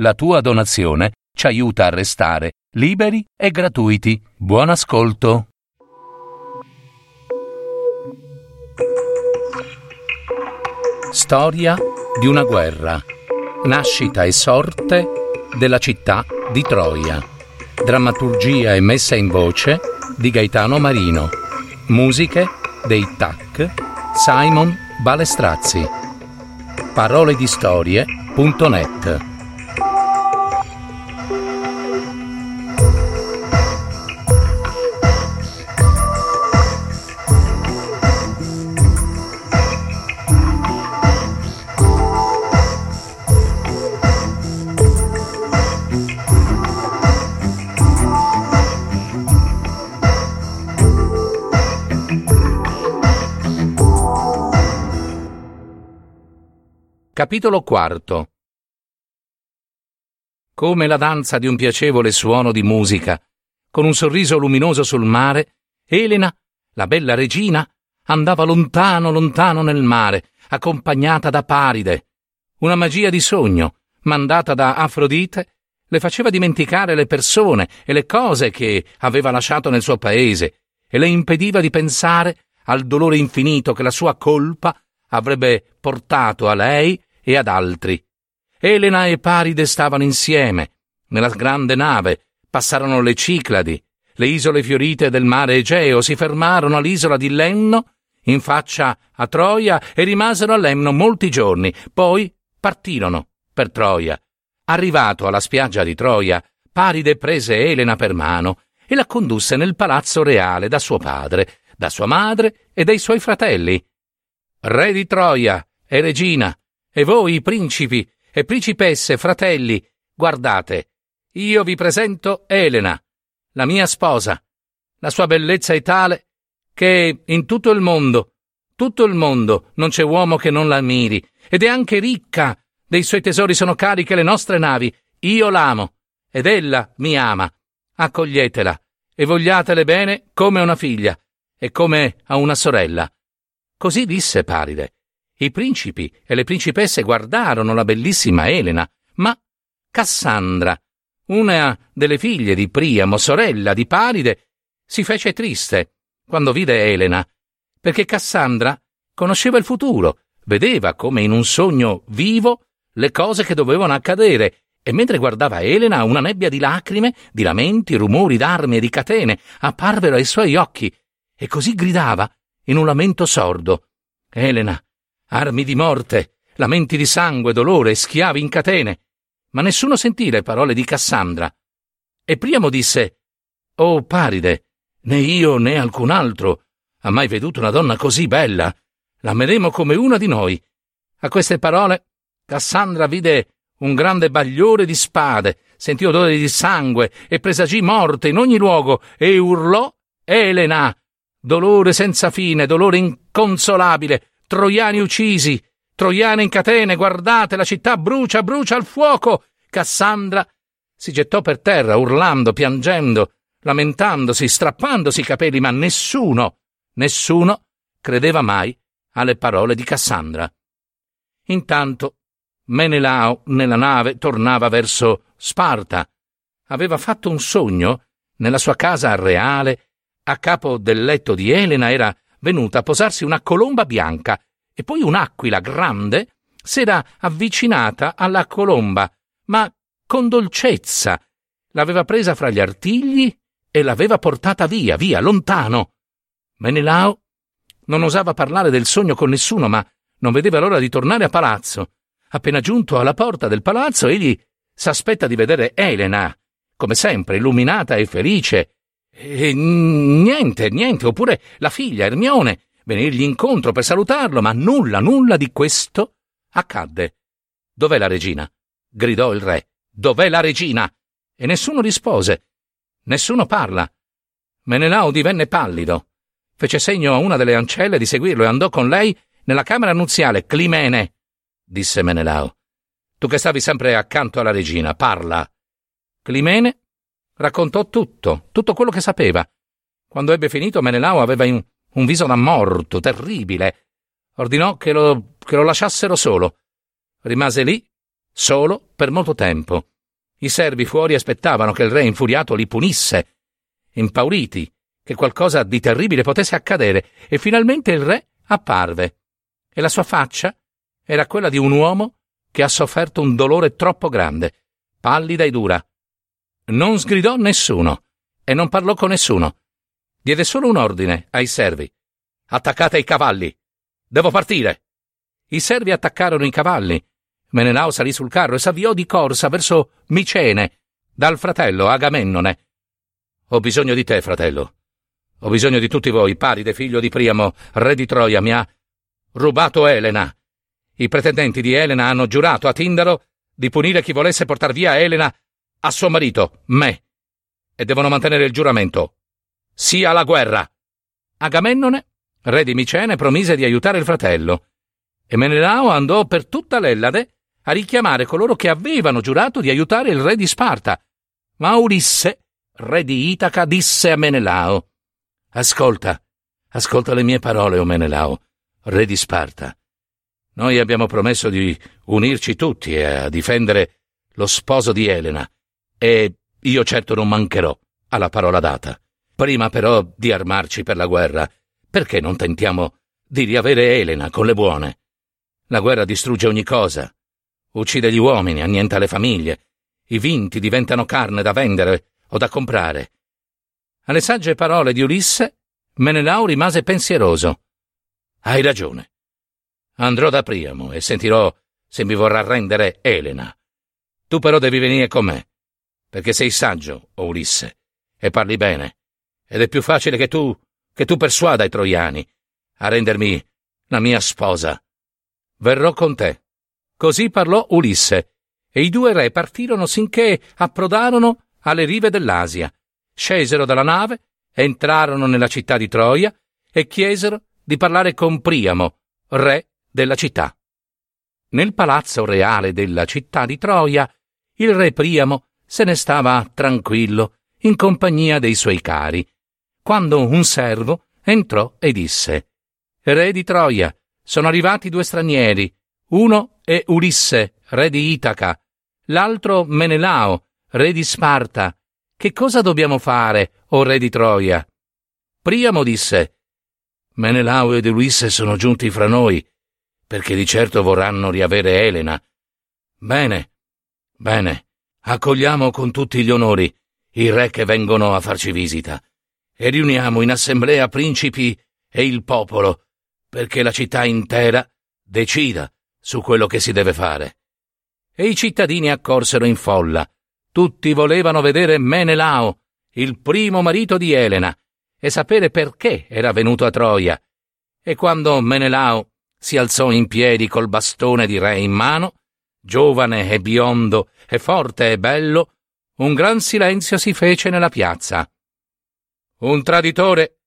La tua donazione ci aiuta a restare liberi e gratuiti. Buon ascolto. Storia di una guerra. Nascita e sorte della città di Troia. Drammaturgia e messa in voce di Gaetano Marino. Musiche dei TAC Simon Balestrazzi. Parole di storie.net Capitolo IV Come la danza di un piacevole suono di musica, con un sorriso luminoso sul mare, Elena, la bella regina, andava lontano, lontano nel mare, accompagnata da Paride. Una magia di sogno, mandata da Afrodite, le faceva dimenticare le persone e le cose che aveva lasciato nel suo paese e le impediva di pensare al dolore infinito che la sua colpa avrebbe portato a lei e ad altri. Elena e Paride stavano insieme. Nella grande nave passarono le Cicladi, le isole fiorite del mare Egeo, si fermarono all'isola di Lemno, in faccia a Troia, e rimasero a Lemno molti giorni. Poi partirono per Troia. Arrivato alla spiaggia di Troia, Paride prese Elena per mano e la condusse nel palazzo reale da suo padre, da sua madre e dai suoi fratelli. Re di Troia e regina, e voi, principi e principesse, fratelli, guardate, io vi presento Elena, la mia sposa. La sua bellezza è tale che in tutto il mondo, tutto il mondo, non c'è uomo che non la ammiri, ed è anche ricca. Dei suoi tesori sono cariche le nostre navi. Io l'amo, ed ella mi ama. Accoglietela e vogliatele bene come una figlia e come a una sorella. Così disse Paride. I principi e le principesse guardarono la bellissima Elena, ma Cassandra, una delle figlie di Priamo, sorella di Paride, si fece triste quando vide Elena, perché Cassandra conosceva il futuro, vedeva come in un sogno vivo le cose che dovevano accadere, e mentre guardava Elena una nebbia di lacrime, di lamenti, rumori d'armi e di catene apparvero ai suoi occhi, e così gridava in un lamento sordo. Elena, armi di morte, lamenti di sangue, dolore, schiavi in catene. Ma nessuno sentì le parole di Cassandra. E Priamo disse: Oh Paride, né io né alcun altro ha mai veduto una donna così bella. L'ameremo come una di noi. A queste parole Cassandra vide un grande bagliore di spade, sentì odore di sangue e presagì morte in ogni luogo e urlò Elena. Dolore senza fine, dolore inconsolabile, troiani uccisi, troiani in catene, guardate, la città brucia, brucia al fuoco. Cassandra si gettò per terra, urlando, piangendo, lamentandosi, strappandosi i capelli, ma nessuno, nessuno credeva mai alle parole di Cassandra. Intanto Menelao nella nave tornava verso Sparta. Aveva fatto un sogno nella sua casa reale. A capo del letto di Elena era venuta a posarsi una colomba bianca e poi un'aquila grande s'era avvicinata alla colomba, ma con dolcezza. L'aveva presa fra gli artigli e l'aveva portata via, via, lontano. Menelao non osava parlare del sogno con nessuno, ma non vedeva l'ora di tornare a palazzo. Appena giunto alla porta del palazzo, egli s'aspetta di vedere Elena, come sempre illuminata e felice, e niente, niente, oppure la figlia Ermione venirgli incontro per salutarlo, ma nulla, nulla di questo accadde. Dov'è la regina? gridò il re. Dov'è la regina? E nessuno rispose. Nessuno parla. Menelao divenne pallido. Fece segno a una delle ancelle di seguirlo e andò con lei nella camera nuziale. Climene, disse Menelao. Tu che stavi sempre accanto alla regina, parla. Climene Raccontò tutto, tutto quello che sapeva. Quando ebbe finito, Menelao aveva un, un viso da morto, terribile. Ordinò che lo, che lo lasciassero solo. Rimase lì, solo per molto tempo. I servi fuori aspettavano che il re infuriato li punisse, impauriti che qualcosa di terribile potesse accadere, e finalmente il re apparve. E la sua faccia era quella di un uomo che ha sofferto un dolore troppo grande, pallida e dura. Non sgridò nessuno e non parlò con nessuno. Diede solo un ordine ai servi. Attaccate i cavalli. Devo partire. I servi attaccarono i cavalli. Menelao salì sul carro e s'avviò di corsa verso Micene, dal fratello Agamennone. Ho bisogno di te, fratello. Ho bisogno di tutti voi. Paride, figlio di Priamo, re di Troia, mi ha rubato Elena. I pretendenti di Elena hanno giurato a Tindaro di punire chi volesse portar via Elena a suo marito, me. E devono mantenere il giuramento. Sia la guerra. Agamennone, re di Micene, promise di aiutare il fratello. E Menelao andò per tutta l'Ellade a richiamare coloro che avevano giurato di aiutare il re di Sparta. Ma Ulisse, re di Itaca, disse a Menelao: Ascolta, ascolta le mie parole, o Menelao, re di Sparta. Noi abbiamo promesso di unirci tutti a difendere lo sposo di Elena, e io certo non mancherò alla parola data. Prima però di armarci per la guerra, perché non tentiamo di riavere Elena con le buone? La guerra distrugge ogni cosa, uccide gli uomini, annienta le famiglie, i vinti diventano carne da vendere o da comprare. Alle sagge parole di Ulisse, Menelao rimase pensieroso. Hai ragione. Andrò da Priamo e sentirò se mi vorrà rendere Elena. Tu però devi venire con me perché sei saggio, o Ulisse, e parli bene, ed è più facile che tu, che tu persuada i troiani a rendermi la mia sposa. Verrò con te. Così parlò Ulisse, e i due re partirono sinché approdarono alle rive dell'Asia, scesero dalla nave, entrarono nella città di Troia e chiesero di parlare con Priamo, re della città. Nel palazzo reale della città di Troia, il re Priamo se ne stava tranquillo, in compagnia dei suoi cari, quando un servo entrò e disse Re di Troia, sono arrivati due stranieri, uno è Ulisse, re di Itaca, l'altro Menelao, re di Sparta. Che cosa dobbiamo fare, o re di Troia? Priamo disse Menelao ed Ulisse sono giunti fra noi, perché di certo vorranno riavere Elena. Bene, bene, accogliamo con tutti gli onori i re che vengono a farci visita e riuniamo in assemblea principi e il popolo perché la città intera decida su quello che si deve fare. E i cittadini accorsero in folla. Tutti volevano vedere Menelao, il primo marito di Elena, e sapere perché era venuto a Troia. E quando Menelao si alzò in piedi col bastone di re in mano, giovane e biondo e forte e bello, un gran silenzio si fece nella piazza. Un traditore,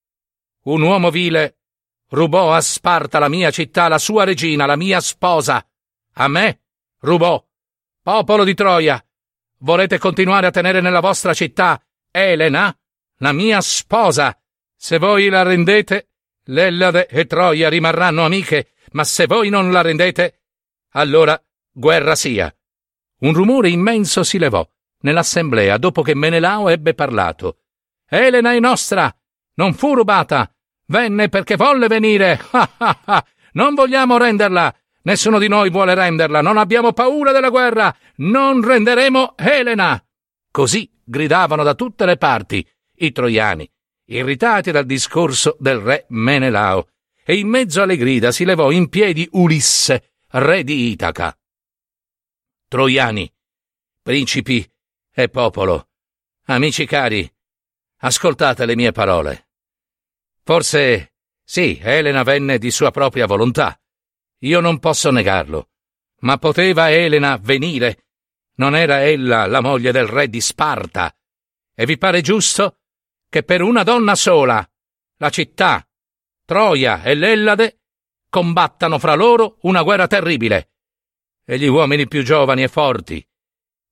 un uomo vile, rubò a Sparta la mia città, la sua regina, la mia sposa. A me rubò. Popolo di Troia, volete continuare a tenere nella vostra città Elena, la mia sposa? Se voi la rendete, l'Ellade e Troia rimarranno amiche, ma se voi non la rendete, allora guerra sia. Un rumore immenso si levò nell'assemblea dopo che Menelao ebbe parlato. Elena è nostra! Non fu rubata! Venne perché volle venire! Ah ah ah! Non vogliamo renderla! Nessuno di noi vuole renderla! Non abbiamo paura della guerra! Non renderemo Elena! Così gridavano da tutte le parti i troiani, irritati dal discorso del re Menelao, e in mezzo alle grida si levò in piedi Ulisse, re di Itaca. Troiani, principi e popolo, amici cari, ascoltate le mie parole. Forse sì, Elena venne di sua propria volontà. Io non posso negarlo. Ma poteva Elena venire? Non era ella la moglie del re di Sparta? E vi pare giusto che per una donna sola la città, Troia e l'Ellade combattano fra loro una guerra terribile? E gli uomini più giovani e forti,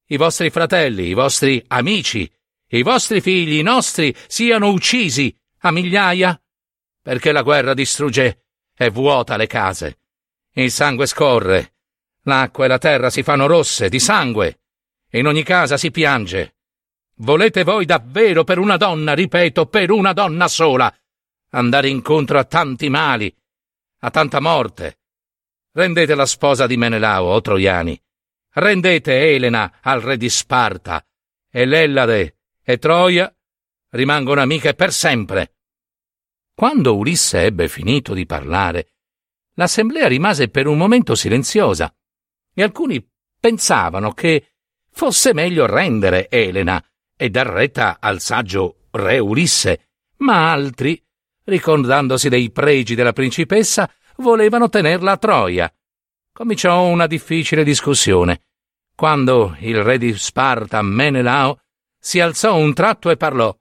i vostri fratelli, i vostri amici, i vostri figli, i nostri, siano uccisi a migliaia? Perché la guerra distrugge e vuota le case. Il sangue scorre, L'acqua e la terra si fanno rosse di sangue. In ogni casa si piange. Volete voi davvero per una donna, ripeto, per una donna sola, andare incontro a tanti mali, a tanta morte? Rendete la sposa di Menelao, o troiani. Rendete Elena al re di Sparta, e l'Ellade e Troia rimangono amiche per sempre. Quando Ulisse ebbe finito di parlare, l'assemblea rimase per un momento silenziosa e alcuni pensavano che fosse meglio rendere Elena e dar retta al saggio re Ulisse, ma altri, ricordandosi dei pregi della principessa, volevano tenerla a Troia. Cominciò una difficile discussione, quando il re di Sparta, Menelao, si alzò un tratto e parlò.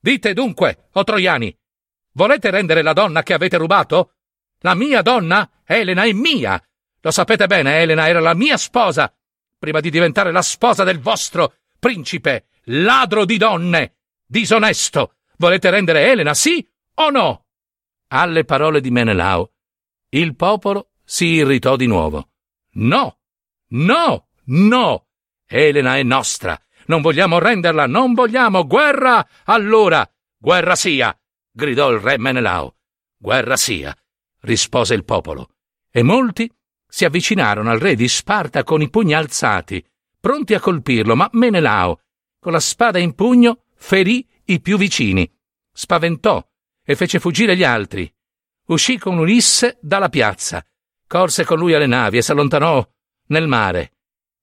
Dite dunque, o troiani, volete rendere la donna che avete rubato? La mia donna, Elena, è mia. Lo sapete bene, Elena era la mia sposa, prima di diventare la sposa del vostro principe, ladro di donne, disonesto. Volete rendere Elena, sì o no? Alle parole di Menelao, il popolo si irritò di nuovo. No, no, no! Elena è nostra. Non vogliamo renderla, non vogliamo guerra! Allora, guerra sia! gridò il re Menelao. Guerra sia! rispose il popolo. E molti si avvicinarono al re di Sparta con i pugni alzati, pronti a colpirlo, ma Menelao, con la spada in pugno, ferì i più vicini, spaventò e fece fuggire gli altri. Uscì con Ulisse dalla piazza, corse con lui alle navi e s'allontanò nel mare.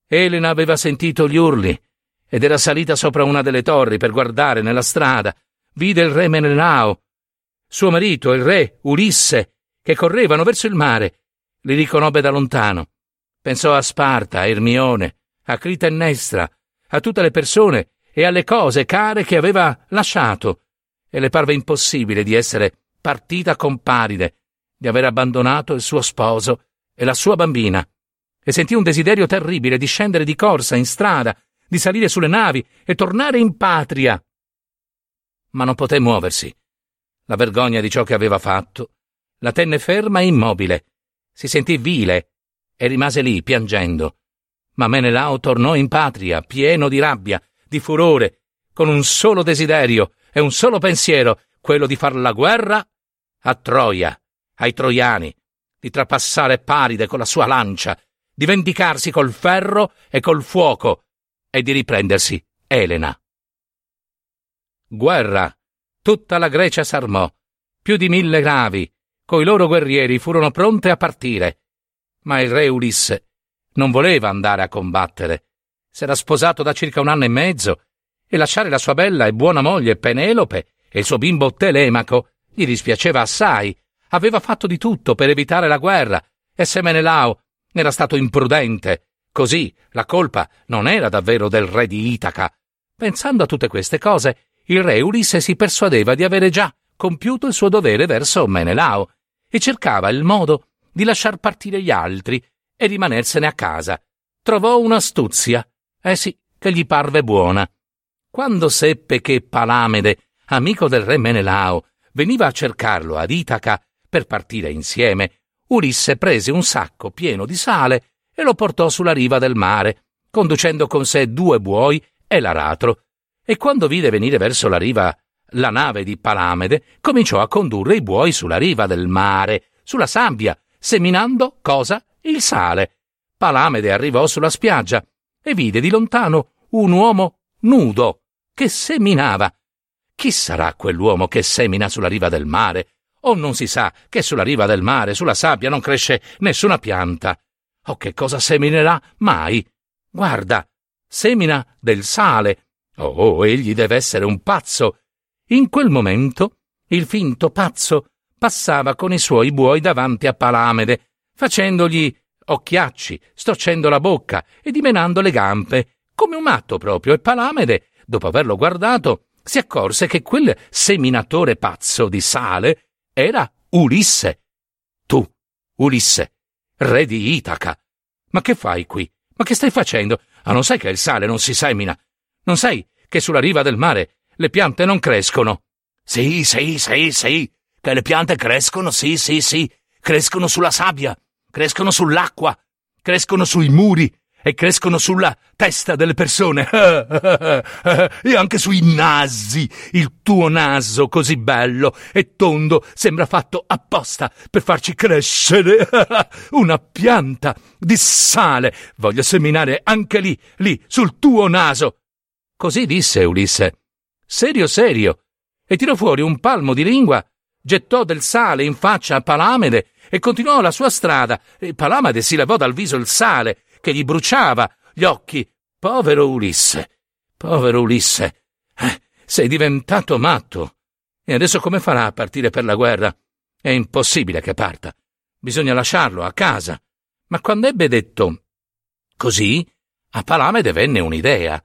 Elena aveva sentito gli urli ed era salita sopra una delle torri per guardare nella strada. Vide il re Menelao, suo marito, il re Ulisse, che correvano verso il mare li riconobbe da lontano. Pensò a Sparta, a Ermione, a Clitennestra, a tutte le persone e alle cose care che aveva lasciato, e le parve impossibile di essere partita con Paride, di aver abbandonato il suo sposo e la sua bambina, e sentì un desiderio terribile di scendere di corsa in strada, di salire sulle navi e tornare in patria. Ma non poté muoversi. La vergogna di ciò che aveva fatto la tenne ferma e immobile, si sentì vile e rimase lì piangendo. Ma Menelao tornò in patria, pieno di rabbia, di furore, con un solo desiderio e un solo pensiero, quello di far la guerra a Troia, ai troiani, di trapassare Paride con la sua lancia, di vendicarsi col ferro e col fuoco e di riprendersi Elena. Guerra. Tutta la Grecia s'armò. Più di mille navi, coi loro guerrieri furono pronte a partire. Ma il re Ulisse non voleva andare a combattere. S'era sposato da circa un anno e mezzo e lasciare la sua bella e buona moglie Penelope e il suo bimbo Telemaco gli dispiaceva assai. Aveva fatto di tutto per evitare la guerra e se Menelao era stato imprudente. Così la colpa non era davvero del re di Itaca. Pensando a tutte queste cose, il re Ulisse si persuadeva di avere già compiuto il suo dovere verso Menelao e cercava il modo di lasciar partire gli altri e rimanersene a casa. Trovò un'astuzia, eh sì, che gli parve buona. Quando seppe che Palamede, amico del re Menelao, veniva a cercarlo ad Itaca per partire insieme, Ulisse prese un sacco pieno di sale e lo portò sulla riva del mare, conducendo con sé due buoi e l'aratro. E quando vide venire verso la riva la nave di Palamede cominciò a condurre i buoi sulla riva del mare, sulla sabbia, seminando cosa? Il sale. Palamede arrivò sulla spiaggia e vide di lontano un uomo nudo che seminava. Chi sarà quell'uomo che semina sulla riva del mare? O non si sa che sulla riva del mare, sulla sabbia, non cresce nessuna pianta? O che cosa seminerà mai? Guarda, semina del sale. Oh, egli deve essere un pazzo in quel momento il finto pazzo passava con i suoi buoi davanti a Palamede, facendogli occhiacci, storcendo la bocca e dimenando le gambe, come un matto proprio, e Palamede, dopo averlo guardato, si accorse che quel seminatore pazzo di sale era Ulisse. Tu, Ulisse, re di Itaca. Ma che fai qui? Ma che stai facendo? Ah, non sai che il sale non si semina? Non sai che sulla riva del mare le piante non crescono. Sì, sì, sì, sì, che le piante crescono, sì, sì, sì, crescono sulla sabbia, crescono sull'acqua, crescono sui muri e crescono sulla testa delle persone e anche sui nasi. Il tuo naso così bello e tondo sembra fatto apposta per farci crescere una pianta di sale. Voglio seminare anche lì, lì, sul tuo naso. Così disse Ulisse. Serio, serio. E tirò fuori un palmo di lingua, gettò del sale in faccia a Palamede e continuò la sua strada. E Palamede si levò dal viso il sale che gli bruciava gli occhi. Povero Ulisse, povero Ulisse, eh, sei diventato matto. E adesso come farà a partire per la guerra? È impossibile che parta. Bisogna lasciarlo a casa. Ma quando ebbe detto così, a Palamede venne un'idea.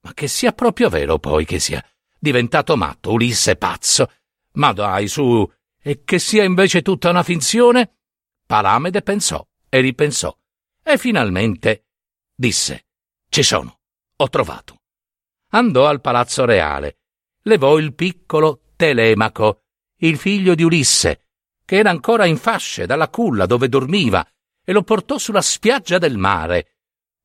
Ma che sia proprio vero poi che sia diventato matto, Ulisse pazzo. Ma dai, su, e che sia invece tutta una finzione? Palamede pensò e ripensò e finalmente disse Ci sono, ho trovato. Andò al palazzo reale, levò il piccolo Telemaco, il figlio di Ulisse, che era ancora in fasce dalla culla dove dormiva, e lo portò sulla spiaggia del mare.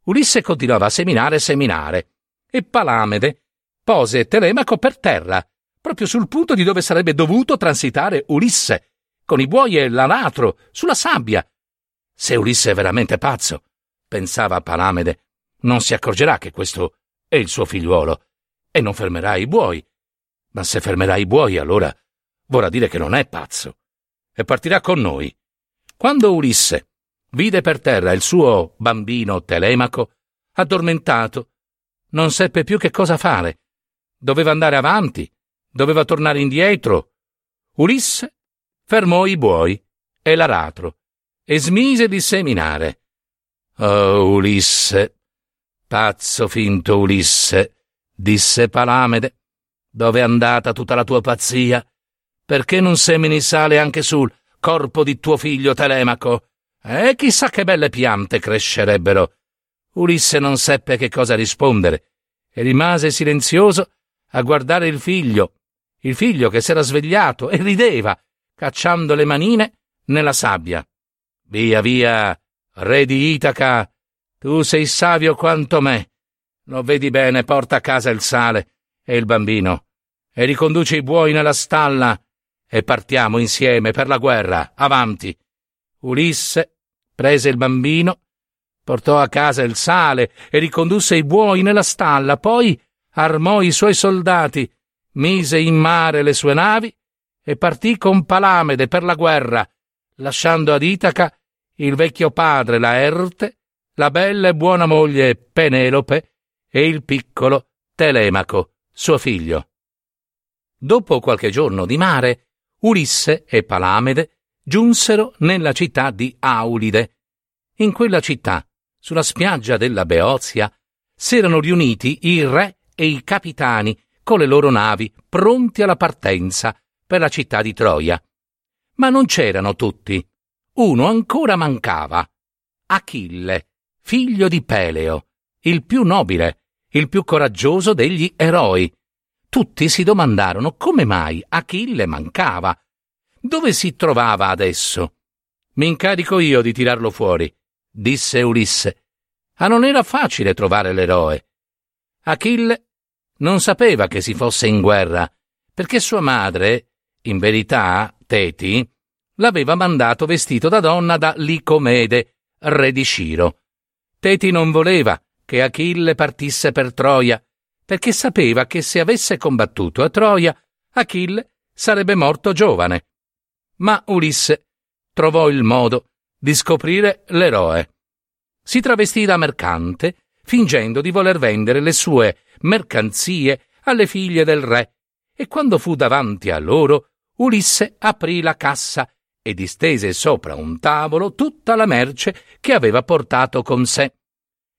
Ulisse continuava a seminare e seminare, e Palamede pose Telemaco per terra, proprio sul punto di dove sarebbe dovuto transitare Ulisse, con i buoi e l'anatro, sulla sabbia, se Ulisse è veramente pazzo, pensava Palamede, non si accorgerà che questo è il suo figliuolo e non fermerà i buoi. Ma se fermerà i buoi, allora vorrà dire che non è pazzo e partirà con noi. Quando Ulisse vide per terra il suo bambino Telemaco, addormentato, non seppe più che cosa fare. Doveva andare avanti, doveva tornare indietro. Ulisse fermò i buoi e l'aratro e smise di seminare. Oh, Ulisse, pazzo finto Ulisse, disse Palamede, dove è andata tutta la tua pazzia? Perché non semini sale anche sul corpo di tuo figlio Telemaco? E chissà che belle piante crescerebbero. Ulisse non seppe che cosa rispondere e rimase silenzioso a guardare il figlio, il figlio che s'era svegliato e rideva, cacciando le manine nella sabbia. Via, via, re di Itaca, tu sei savio quanto me. Lo vedi bene, porta a casa il sale e il bambino, e riconduci i buoi nella stalla, e partiamo insieme per la guerra, avanti. Ulisse prese il bambino, portò a casa il sale e ricondusse i buoi nella stalla, poi armò i suoi soldati, mise in mare le sue navi e partì con Palamede per la guerra, lasciando ad Itaca il vecchio padre Laerte, la bella e buona moglie Penelope e il piccolo Telemaco, suo figlio. Dopo qualche giorno di mare, Ulisse e Palamede giunsero nella città di Aulide. In quella città, sulla spiaggia della Beozia, s'erano riuniti i re e i capitani con le loro navi pronti alla partenza per la città di Troia. Ma non c'erano tutti uno ancora mancava. Achille, figlio di Peleo, il più nobile, il più coraggioso degli eroi. Tutti si domandarono come mai Achille mancava. Dove si trovava adesso? Mi incarico io di tirarlo fuori, disse Ulisse. Ah, non era facile trovare l'eroe. Achille non sapeva che si fosse in guerra, perché sua madre, in verità, Teti, l'aveva mandato vestito da donna da Licomede, re di Sciro. Teti non voleva che Achille partisse per Troia, perché sapeva che se avesse combattuto a Troia, Achille sarebbe morto giovane. Ma Ulisse trovò il modo di scoprire l'eroe. Si travestì da mercante, fingendo di voler vendere le sue mercanzie alle figlie del re, e quando fu davanti a loro, Ulisse aprì la cassa e distese sopra un tavolo tutta la merce che aveva portato con sé.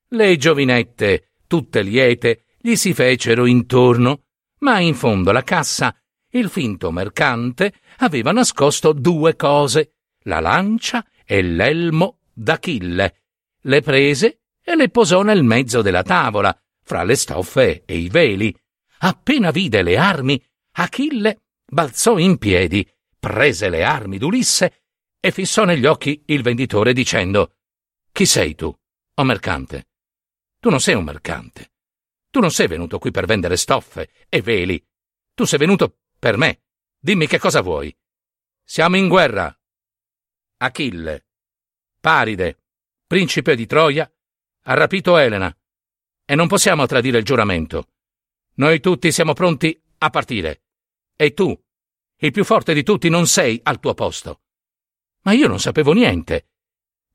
Le giovinette, tutte liete, gli si fecero intorno, ma in fondo alla cassa il finto mercante aveva nascosto due cose, la lancia e l'elmo d'Achille. Le prese e le posò nel mezzo della tavola, fra le stoffe e i veli. Appena vide le armi, Achille balzò in piedi prese le armi d'Ulisse e fissò negli occhi il venditore dicendo Chi sei tu? O mercante? Tu non sei un mercante. Tu non sei venuto qui per vendere stoffe e veli. Tu sei venuto per me. Dimmi che cosa vuoi. Siamo in guerra. Achille, Paride, principe di Troia, ha rapito Elena e non possiamo tradire il giuramento. Noi tutti siamo pronti a partire. E tu, il più forte di tutti, non sei al tuo posto. Ma io non sapevo niente.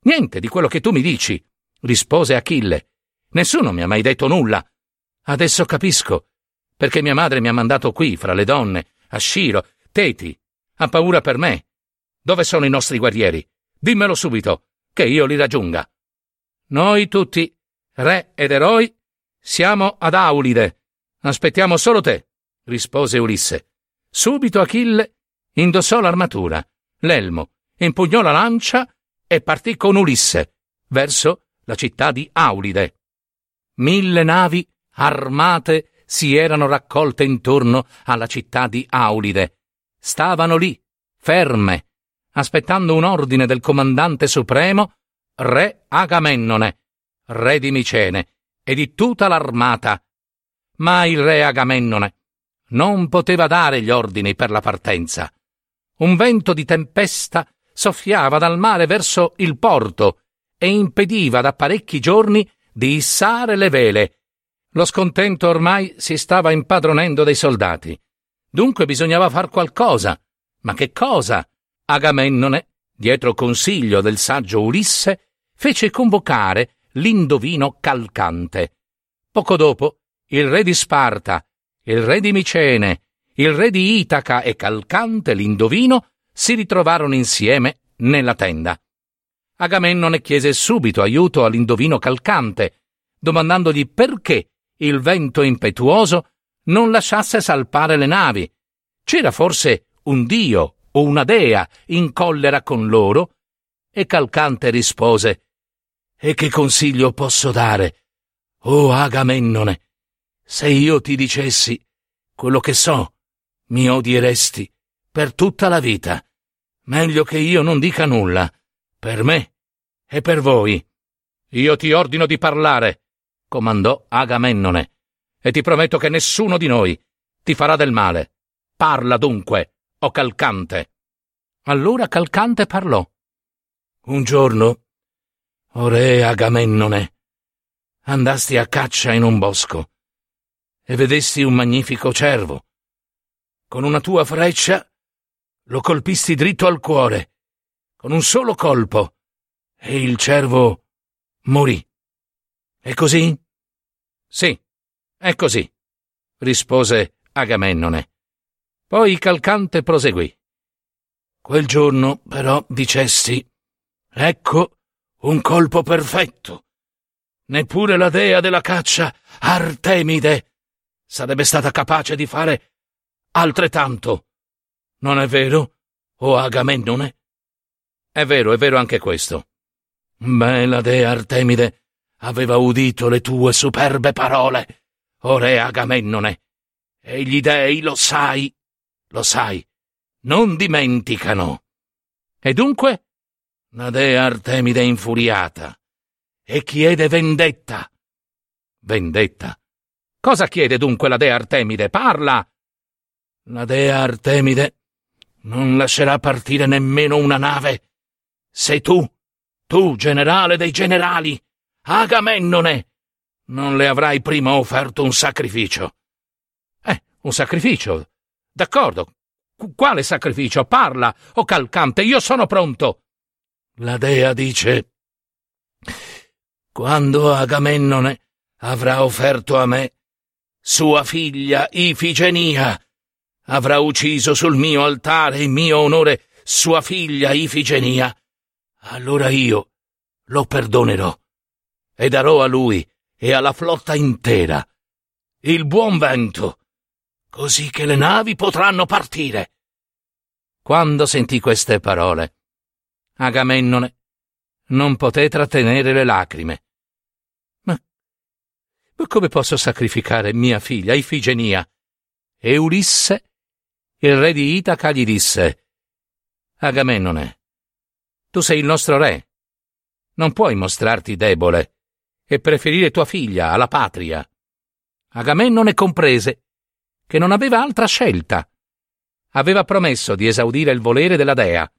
Niente di quello che tu mi dici, rispose Achille. Nessuno mi ha mai detto nulla. Adesso capisco, perché mia madre mi ha mandato qui, fra le donne, a Sciro, Teti. Ha paura per me. Dove sono i nostri guerrieri? Dimmelo subito, che io li raggiunga. Noi tutti, re ed eroi, siamo ad Aulide. Aspettiamo solo te, rispose Ulisse. Subito Achille indossò l'armatura, l'elmo, impugnò la lancia e partì con Ulisse verso la città di Aulide. Mille navi armate si erano raccolte intorno alla città di Aulide. Stavano lì, ferme, aspettando un ordine del comandante supremo, re Agamennone, re di Micene, e di tutta l'armata. Ma il re Agamennone non poteva dare gli ordini per la partenza. Un vento di tempesta soffiava dal mare verso il porto e impediva da parecchi giorni di issare le vele. Lo scontento ormai si stava impadronendo dei soldati. Dunque bisognava far qualcosa. Ma che cosa? Agamennone, dietro consiglio del saggio Ulisse, fece convocare l'indovino Calcante. Poco dopo, il re di Sparta, il re di Micene, il re di Itaca e Calcante, l'indovino, si ritrovarono insieme nella tenda. Agamennone chiese subito aiuto all'indovino Calcante, domandandogli perché il vento impetuoso non lasciasse salpare le navi. C'era forse un dio o una dea in collera con loro? E Calcante rispose E che consiglio posso dare? O Agamennone, se io ti dicessi quello che so, mi odieresti per tutta la vita. Meglio che io non dica nulla, per me e per voi. Io ti ordino di parlare, comandò Agamennone, e ti prometto che nessuno di noi ti farà del male. Parla dunque o Calcante. Allora Calcante parlò. Un giorno, o re Agamennone, andasti a caccia in un bosco e vedesti un magnifico cervo. Con una tua freccia lo colpisti dritto al cuore, con un solo colpo, e il cervo morì. È così? Sì, è così, rispose Agamennone. Poi Calcante proseguì. Quel giorno, però, dicesti, ecco un colpo perfetto. Neppure la dea della caccia, Artemide, sarebbe stata capace di fare altrettanto. Non è vero, o Agamennone? È vero, è vero anche questo. Beh, la dea Artemide aveva udito le tue superbe parole, o re Agamennone, e gli dei, lo sai, lo sai, non dimenticano. E dunque? La dea Artemide è infuriata e chiede vendetta. Vendetta? Cosa chiede dunque la dea Artemide? Parla! La dea Artemide non lascerà partire nemmeno una nave. Se tu, tu generale dei generali, Agamennone, non le avrai prima offerto un sacrificio. Eh, un sacrificio? D'accordo. Quale sacrificio? Parla, o calcante, io sono pronto. La dea dice. Quando Agamennone avrà offerto a me sua figlia Ifigenia, avrà ucciso sul mio altare in mio onore sua figlia Ifigenia, allora io lo perdonerò e darò a lui e alla flotta intera il buon vento così che le navi potranno partire. Quando sentì queste parole, Agamennone non poté trattenere le lacrime. Come posso sacrificare mia figlia Ifigenia? E Ulisse, il re di Itaca, gli disse: Agamennone, tu sei il nostro re. Non puoi mostrarti debole e preferire tua figlia alla patria. Agamennone comprese che non aveva altra scelta. Aveva promesso di esaudire il volere della dea.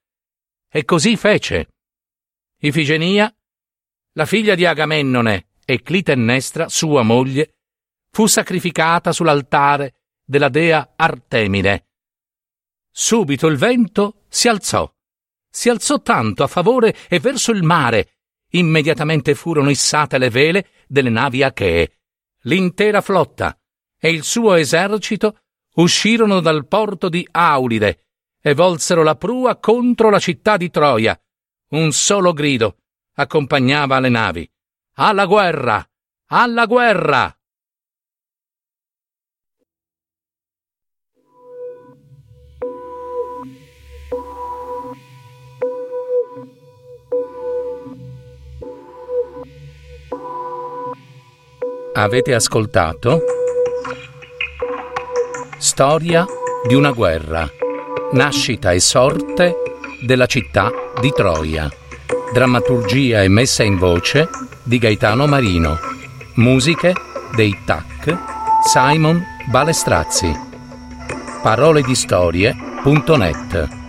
E così fece. Ifigenia, la figlia di Agamennone e Clitennestra, sua moglie, fu sacrificata sull'altare della dea Artemide. Subito il vento si alzò. Si alzò tanto a favore e verso il mare. Immediatamente furono issate le vele delle navi achee. L'intera flotta e il suo esercito uscirono dal porto di Aulide e volsero la prua contro la città di Troia. Un solo grido accompagnava le navi. Alla guerra! Alla guerra! Avete ascoltato? Storia di una guerra. Nascita e sorte della città di Troia. Drammaturgia e messa in voce di Gaetano Marino. Musiche dei TAC Simon Balestrazzi. Parole di storie.net